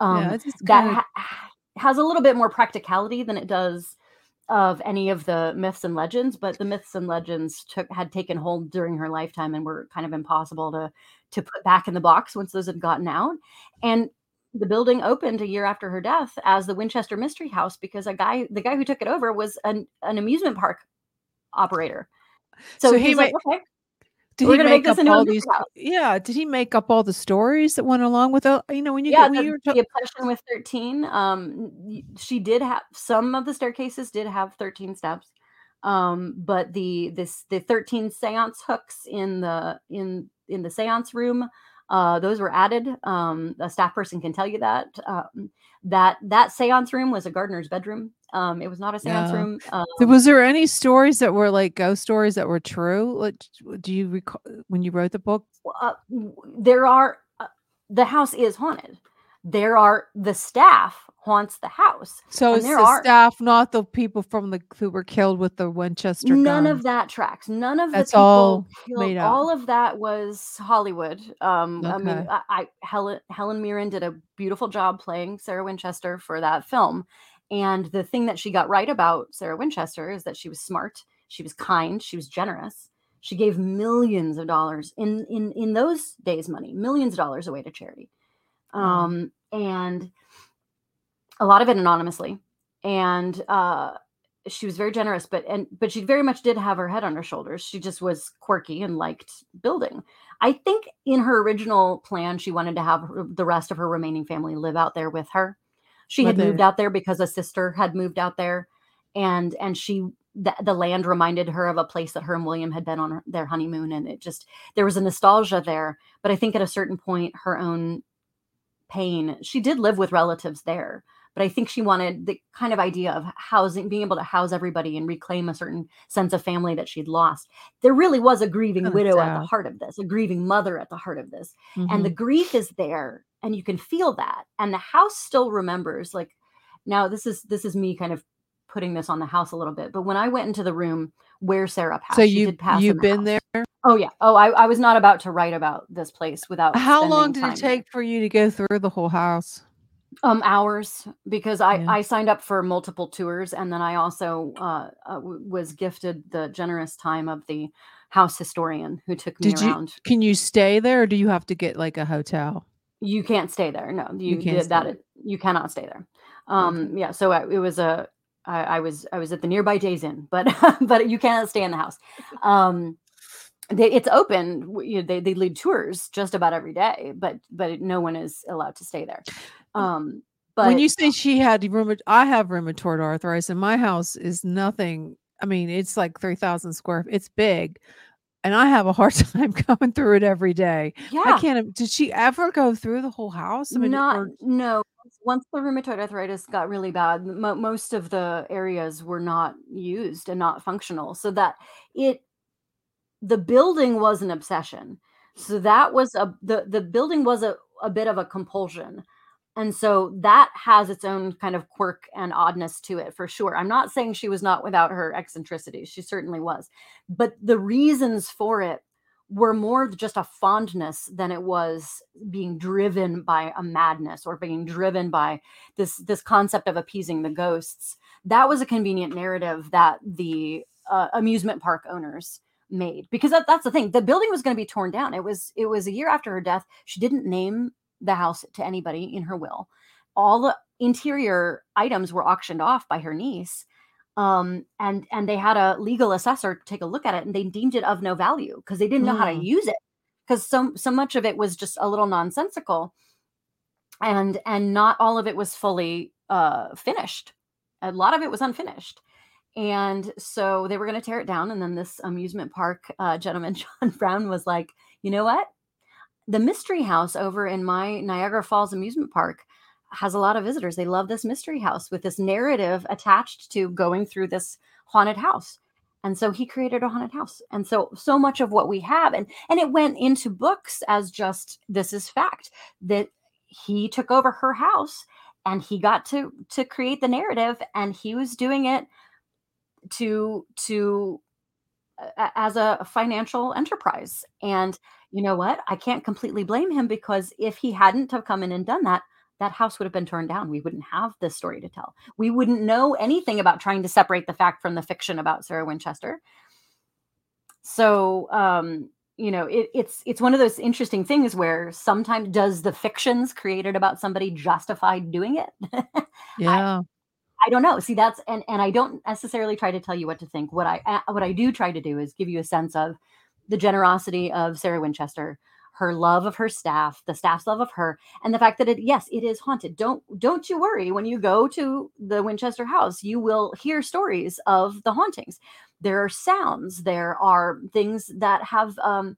Um, yeah, that ha- has a little bit more practicality than it does of any of the myths and legends but the myths and legends took had taken hold during her lifetime and were kind of impossible to to put back in the box once those had gotten out. And the building opened a year after her death as the Winchester Mystery House because a guy the guy who took it over was an, an amusement park operator. So, So he like okay did we're he make make up all these? house. Yeah, did he make up all the stories that went along with it? You know, when you yeah, get when the, you were the obsession with 13 um she did have some of the staircases did have 13 steps um but the this the 13 seance hooks in the in in the seance room uh those were added um a staff person can tell you that um that that seance room was a gardener's bedroom um it was not a seance room um, So was there any stories that were like ghost stories that were true? Like, do you recall when you wrote the book? uh, there are uh, the house is haunted there are the staff haunts the house. So And it's there the are- staff, not the people from the who were killed with the Winchester None guns. of that tracks. None of That's the people all killed. made up. All of that was Hollywood. Um, I mean, I, I Helen Helen Mirren did a beautiful job playing Sarah Winchester for that film. And the thing that she got right about Sarah Winchester is that she was smart, she was kind, she was generous. She gave millions of dollars in in in those days money, millions of dollars away to charity. Um, and a lot of it anonymously. And uh she was very generous but and but she very much did have her head on her shoulders. She just was quirky and liked building. I think in her original plan she wanted to have her- the rest of her remaining family live out there with her. She had moved out there because a sister had moved out there and and she the, the land reminded her of a place that her and william had been on her, their honeymoon and it just there was a nostalgia there. But i think at a certain point her own pain she did live with relatives there but I think she wanted the kind of idea of housing, being able to house everybody and reclaim a certain sense of family that she'd lost. There really was a grieving Kinda widow at the heart of this, a grieving mother at the heart of this. And the Mhm. grief is there and you can feel that. And the house still remembers like now this is this is me kind of putting this on the house a little bit. But when I went into the room where Sarah passed, so she you, did pass you've been house. there. Oh yeah. Oh, I, I was not about to write about this place without How long did it there. take for you to go through the whole house? um hours because i Yeah. i signed up for multiple tours and then i also uh, uh was gifted the generous time of the house historian who took me Did you around can you stay there or do you have to get like a hotel? you can't stay there no you, can't did that there. you cannot stay there um yeah so I, it was a I, I was i was at the nearby days inn but but you cannot stay in the house um they, it's open you know, they, they lead tours just about every day but but no one is allowed to stay there um but when you say she had rheumatoid, I have rheumatoid arthritis, and my house is nothing. I mean, it's like three thousand square. It's big, and I have a hard time going through it every day. yeah I can't. Did she ever go through the whole house? I mean, not or- no once- the rheumatoid arthritis got really bad mo- most of the areas were not used and not functional so that it the building was an obsession so that was a the the building was a, a bit of a compulsion and so that has its own kind of quirk and oddness to it for sure. I'm not saying she was not without her eccentricities she certainly was. But the reasons for it were more just a fondness than it was being driven by a madness or being driven by this this concept of appeasing the ghosts. That was a convenient narrative that the uh, amusement park owners made. Because that, that's the thing the building was going to be torn down. It was it was a year after her death. She didn't name the house to anybody in her will. All the interior items were auctioned off by her niece um and and they had a legal assessor take a look at it and they deemed it of no value because they didn't know how to Mm. use it because so so much of it was just a little nonsensical and and not all of it was fully uh finished. A lot of it was unfinished and so they were going to tear it down and then this amusement park uh, gentleman john brown was like you know what the mystery house over in my niagara falls amusement park has a lot of visitors. They love this mystery house with this narrative attached to going through this haunted house. And so he created a haunted house. And so so much of what we have and and it went into books as just this is fact that he took over her house and he got to to create the narrative and he was doing it to to as a financial enterprise. And you know what i can't completely blame him because if he hadn't have come in and done that that house would have been torn down we wouldn't have this story to tell we wouldn't know anything about trying to separate the fact from the fiction about sarah winchester so um you know it, it's it's one of those interesting things where sometimes does the fictions created about somebody justify doing it yeah. I don't know. See, that's and and I don't necessarily try to tell you what to think. What I uh, what I do try to do is give you a sense of the generosity of Sarah Winchester, her love of her staff, the staff's love of her, and the fact that it yes, it is haunted. Don't don't you worry when you go to the Winchester house, you will hear stories of the hauntings. There are sounds, there are things that have um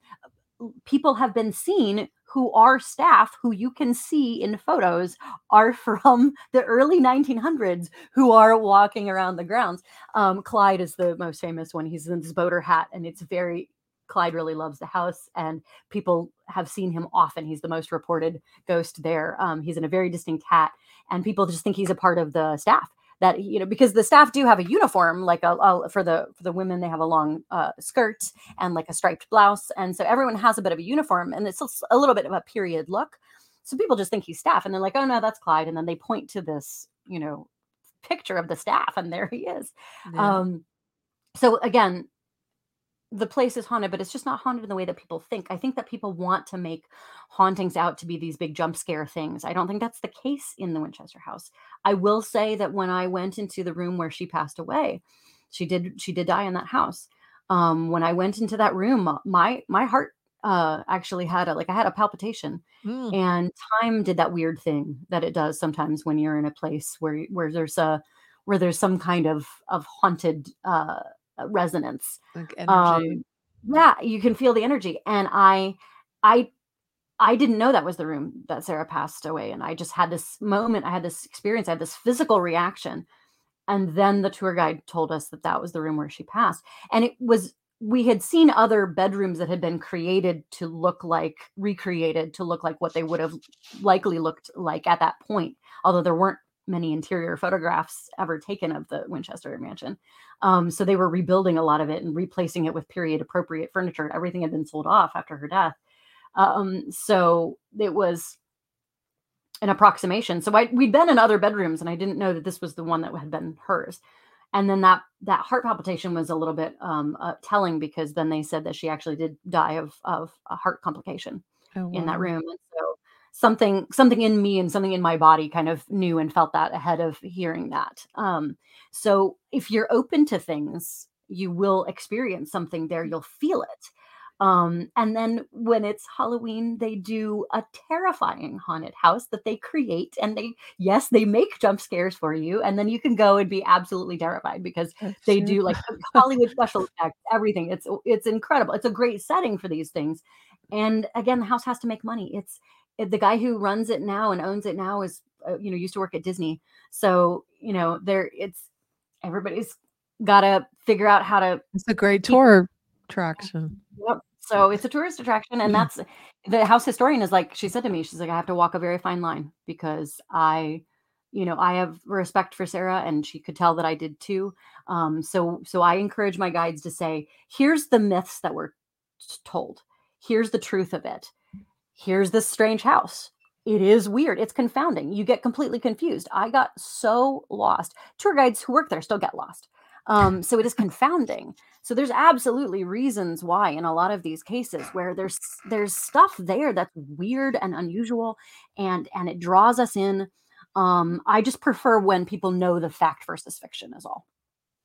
people have been seen who are staff who you can see in photos are from the early 1900s who are walking around the grounds. Um, Clyde is the most famous one. He's in this boater hat, and it's very Clyde really loves the house, and people have seen him often. He's the most reported ghost there. Um, he's in a very distinct hat, and people just think he's a part of the staff. That you know, because the staff do have a uniform, like a, a for the for the women, they have a long uh, skirt and like a striped blouse, and so everyone has a bit of a uniform, and it's a little bit of a period look. So people just think he's staff, and they're like, "Oh no, that's Clyde," and then they point to this, you know, picture of the staff, and there he is. Yeah. Um, so again, the place is haunted, but it's just not haunted in the way that people think. I think that people want to make hauntings out to be these big jump scare things. I don't think that's the case in the Winchester house. I will say that when I went into the room where she passed away, she did she did die in that house. Um, when I went into that room, my my heart uh actually had a like I had a palpitation Mm. and time did that weird thing that it does sometimes when you're in a place where where there's a where there's some kind of of haunted uh resonance Like energy. um yeah you can feel the energy and i i i didn't know that was the room that sarah passed away and i just had this moment i had this experience i had this physical reaction and then the tour guide told us that that was the room where she passed and it was we had seen other bedrooms that had been created to look like recreated to look like what they would have likely looked like at that point although there weren't many interior photographs ever taken of the winchester mansion. Um, so they were rebuilding a lot of it and replacing it with period appropriate furniture. Everything had been sold off after her death. Um, so it was an approximation. So I, we'd been in other bedrooms and i didn't know that this was the one that had been hers. And then that that heart palpitation was a little bit um, uh, telling because then they said that she actually did die of of a heart complication Oh, in that room. And so something something in me and something in my body kind of knew and felt that ahead of hearing that um so if you're open to things you will experience something there you'll feel it um and then when it's halloween they do a terrifying haunted house that they create and they yes they make jump scares for you and then you can go and be absolutely terrified because That's they true. do like Hollywood special effects, everything. It's it's incredible. It's a great setting for these things. And again, the house has to make money. It's it- the guy who runs it now and owns it now is uh, you know used to work at Disney. So you know there it's everybody's got to figure out how to. It's a great tour attraction. Yep. So it's a tourist attraction, and that's the house historian is like she said to me. She's like, I have to walk a very fine line because I you know i have respect for sarah and she could tell that i did too um, so so i encourage my guides to say here's the myths that were told here's the truth of it here's this strange house. It is weird. It's confounding. You get completely confused. I got so lost. Tour guides who work there still get lost. Um, so it is confounding. So there's absolutely reasons why in a lot of these cases where there's there's stuff there that's weird and unusual and and it draws us in. Um, I just prefer when people know the fact versus fiction is all.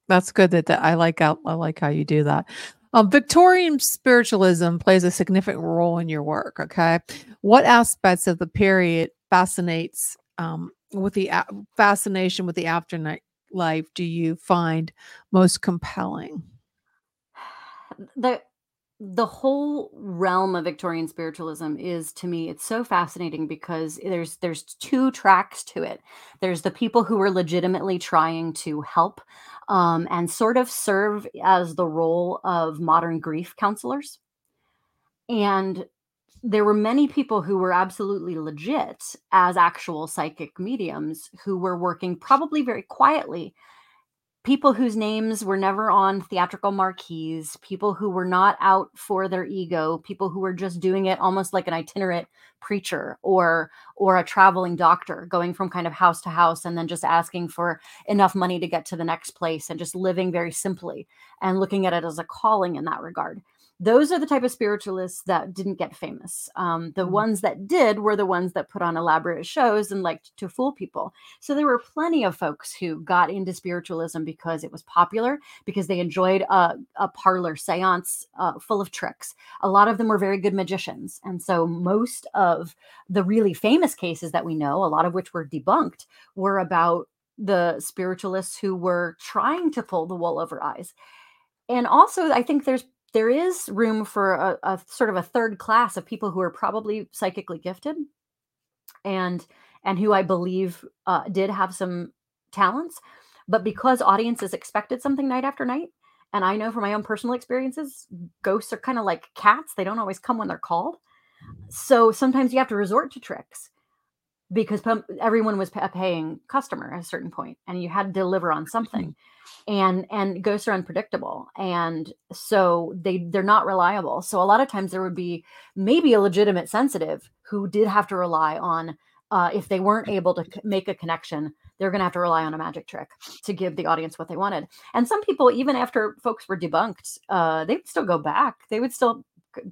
That's good that, that I like how I like how you do that. Um, Victorian spiritualism plays a significant role in your work. Okay, what aspects of the period fascinates um, with the a- fascination with the afterlife do you find most compelling? The the whole realm of Victorian spiritualism is to me it's so fascinating because there's there's two tracks to it. There's the people who are legitimately trying to help um, and sort of serve as the role of modern grief counselors. And there were many people who were absolutely legit as actual psychic mediums who were working probably very quietly people whose names were never on theatrical marquees, people who were not out for their ego, people who were just doing it almost like an itinerant preacher or or a traveling doctor going from kind of house to house and then just asking for enough money to get to the next place and just living very simply and looking at it as a calling in that regard those are the type of spiritualists that didn't get famous. Um, the Mm. ones that did were the ones that put on elaborate shows and liked to fool people. So there were plenty of folks who got into spiritualism because it was popular, because they enjoyed a, a parlor seance uh, full of tricks. A lot of them were very good magicians. And so most of the really famous cases that we know, a lot of which were debunked, were about the spiritualists who were trying to pull the wool over eyes. And also, I think there's there is room for a, a sort of a third class of people who are probably psychically gifted and and who i believe uh, did have some talents but because audiences expected something night after night And I know from my own personal experiences, ghosts are kind of like cats. They don't always come when they're called. So sometimes you have to resort to tricks because everyone was a paying customer at a certain point and you had to deliver on something. And and ghosts are unpredictable and so they they're not reliable. So a lot of times there would be maybe a legitimate sensitive who did have to rely on uh, if they weren't able to make a connection they're going to have to rely on a magic trick to give the audience what they wanted. And some people even after folks were debunked uh, they would still go back. They would still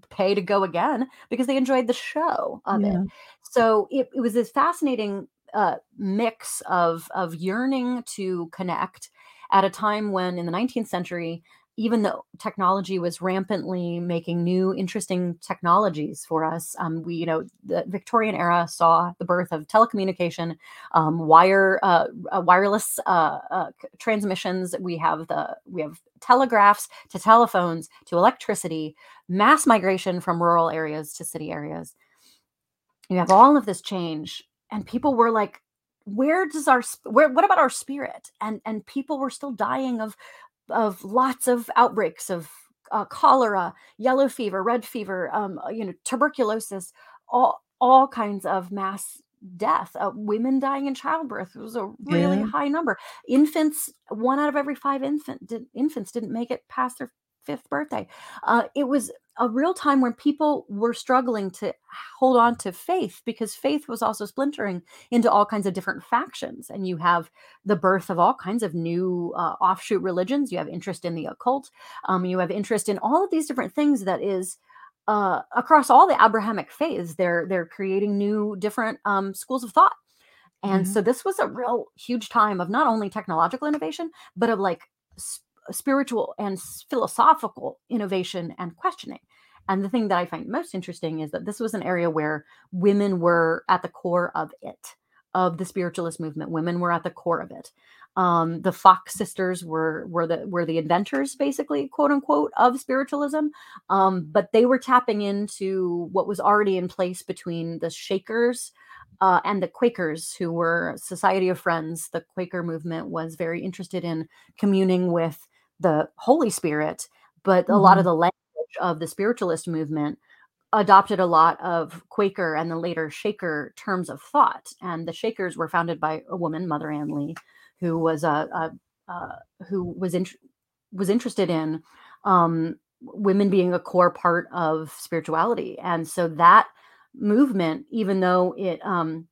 pay to go again because they enjoyed the show of yeah. it so it, it was this fascinating uh, mix of of yearning to connect at a time when in the 19th century even though technology was rampantly making new interesting technologies for us um, we you know the victorian era saw the birth of telecommunication um, wire uh, uh, wireless uh, uh transmissions. We have the we have telegraphs to telephones to electricity mass migration from rural areas to city areas you have all of this change and people were like where does our where what about our spirit? And and people were still dying of of lots of outbreaks of uh, cholera yellow fever red fever um, uh, you know tuberculosis all all kinds of mass death uh, women dying in childbirth. It was a really yeah. high number. Infants one out of every five infant did, infants didn't make it past their fifth birthday. Uh, it was a real time when people were struggling to hold on to faith because faith was also splintering into all kinds of different factions. And you have the birth of all kinds of new uh, offshoot religions. You have interest in the occult. Um, you have interest in all of these different things that is. Uh, across all the Abrahamic faiths, they're they're creating new different um, schools of thought, and mm-hmm. so this was a real huge time of not only technological innovation, but of like spiritual and philosophical innovation and questioning. And the thing that I find most interesting is that this was an area where women were at the core of it, of the spiritualist movement. Women were at the core of it. Um, the Fox sisters were were the were the inventors, basically, quote unquote, of spiritualism. Um, but they were tapping into what was already in place between the Shakers uh, and the Quakers, who were Society of Friends. The Quaker movement was very interested in communing with the Holy Spirit, but mm-hmm. a lot of mm-hmm. the language of the spiritualist movement adopted a lot of Quaker and the later Shaker terms of thought. And the Shakers were founded by a woman, Mother Ann Lee, who was a, a uh, who was in, was interested in um, women being a core part of spirituality. And so that movement, even though it um,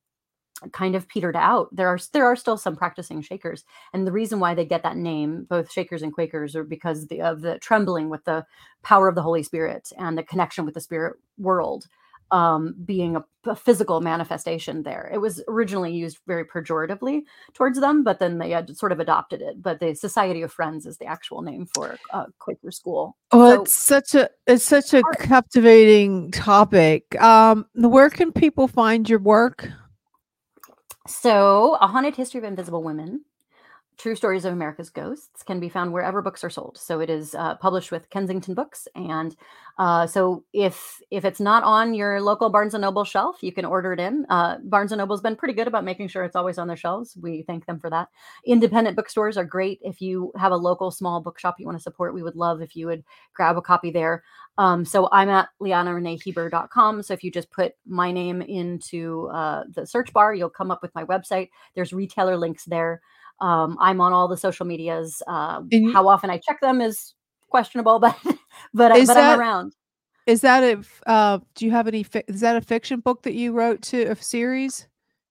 kind of petered out. There are there are still some practicing Shakers, and the reason why they get that name, both Shakers and Quakers, are because the, of the trembling with the power of the Holy Spirit and the connection with the spirit world um, being a, a, physical manifestation there. It was originally used very pejoratively towards them, but then they had sort of adopted it. But the Society of Friends is the actual name for a Quaker school. Oh, so, it's such a it's such a captivating topic. Um, where can people find your work? So, A Haunted History of Invisible Women, True Stories of America's Ghosts can be found wherever books are sold. So it is uh, published with Kensington Books, and uh, so if if it's not on your local Barnes and Noble shelf, you can order it in. Uh, Barnes and Noble's been pretty good about making sure it's always on their shelves. We thank them for that. Independent bookstores are great. If you have a local small bookshop you want to support, we would love if you would grab a copy there. Um, so I'm at leannareneehieber.com. So if you just put my name into uh, the search bar, you'll come up with my website. There's retailer links there. Um, I'm on all the social medias. Uh, you, how often I check them is questionable, but but, but that, I'm around. Is that a? Uh, do you have any? Is that a fiction book that you wrote to a series?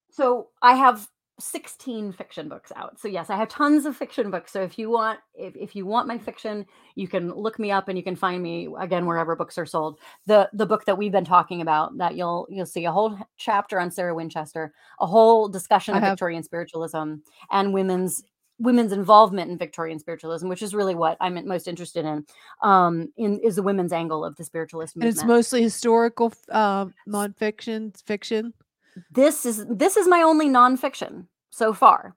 So I have 16 fiction books out. So yes, I have tons of fiction books. So if you want if, if you want my fiction, you can look me up and you can find me again wherever books are sold. The the book that we've been talking about that you'll you'll see a whole chapter on Sarah Winchester, a whole discussion of Victorian spiritualism and women's women's involvement in Victorian spiritualism, which is really what I'm most interested in. Um, in is the women's angle of the spiritualist movement. And it's mostly historical uh, nonfiction fiction this is this is my only nonfiction so far.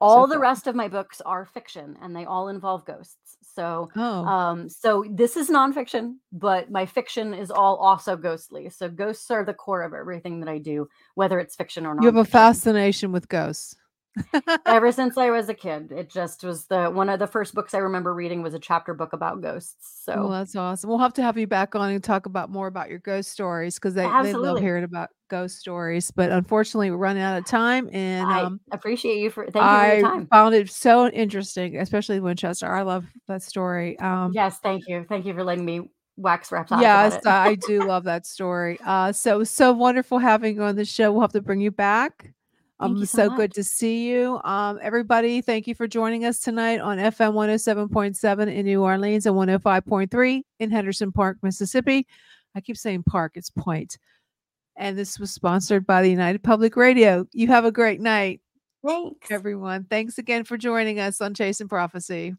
All so the far. rest of my books are fiction and they all involve ghosts. So oh. um so this is nonfiction, but my fiction is all also ghostly. So ghosts are the core of everything that I do, whether it's fiction or not. You have a fascination with ghosts. Ever since I was a kid, it just was the one of the first books I remember reading was a chapter book about ghosts. Well, So that's awesome. We'll have to have you back on and talk about more about your ghost stories because they, they love hearing about ghost stories. But unfortunately, we're running out of time. And I um, appreciate you for thank you for your I time. found it so interesting, especially Winchester. I love that story. Um, Yes, thank you. Thank you for letting me wax about yes. I do love that story. Uh, so so wonderful having you on the show. We'll have to bring you back. Thank Um, so so good to see you. Um, everybody, thank you for joining us tonight on FM 107.7 in New Orleans and 105.3 in Henderson Park, Mississippi. I keep saying park, it's point. And this was sponsored by the United Public Radio. You have a great night, Thanks. everyone. Thanks again for joining us on Chasing Prophecy.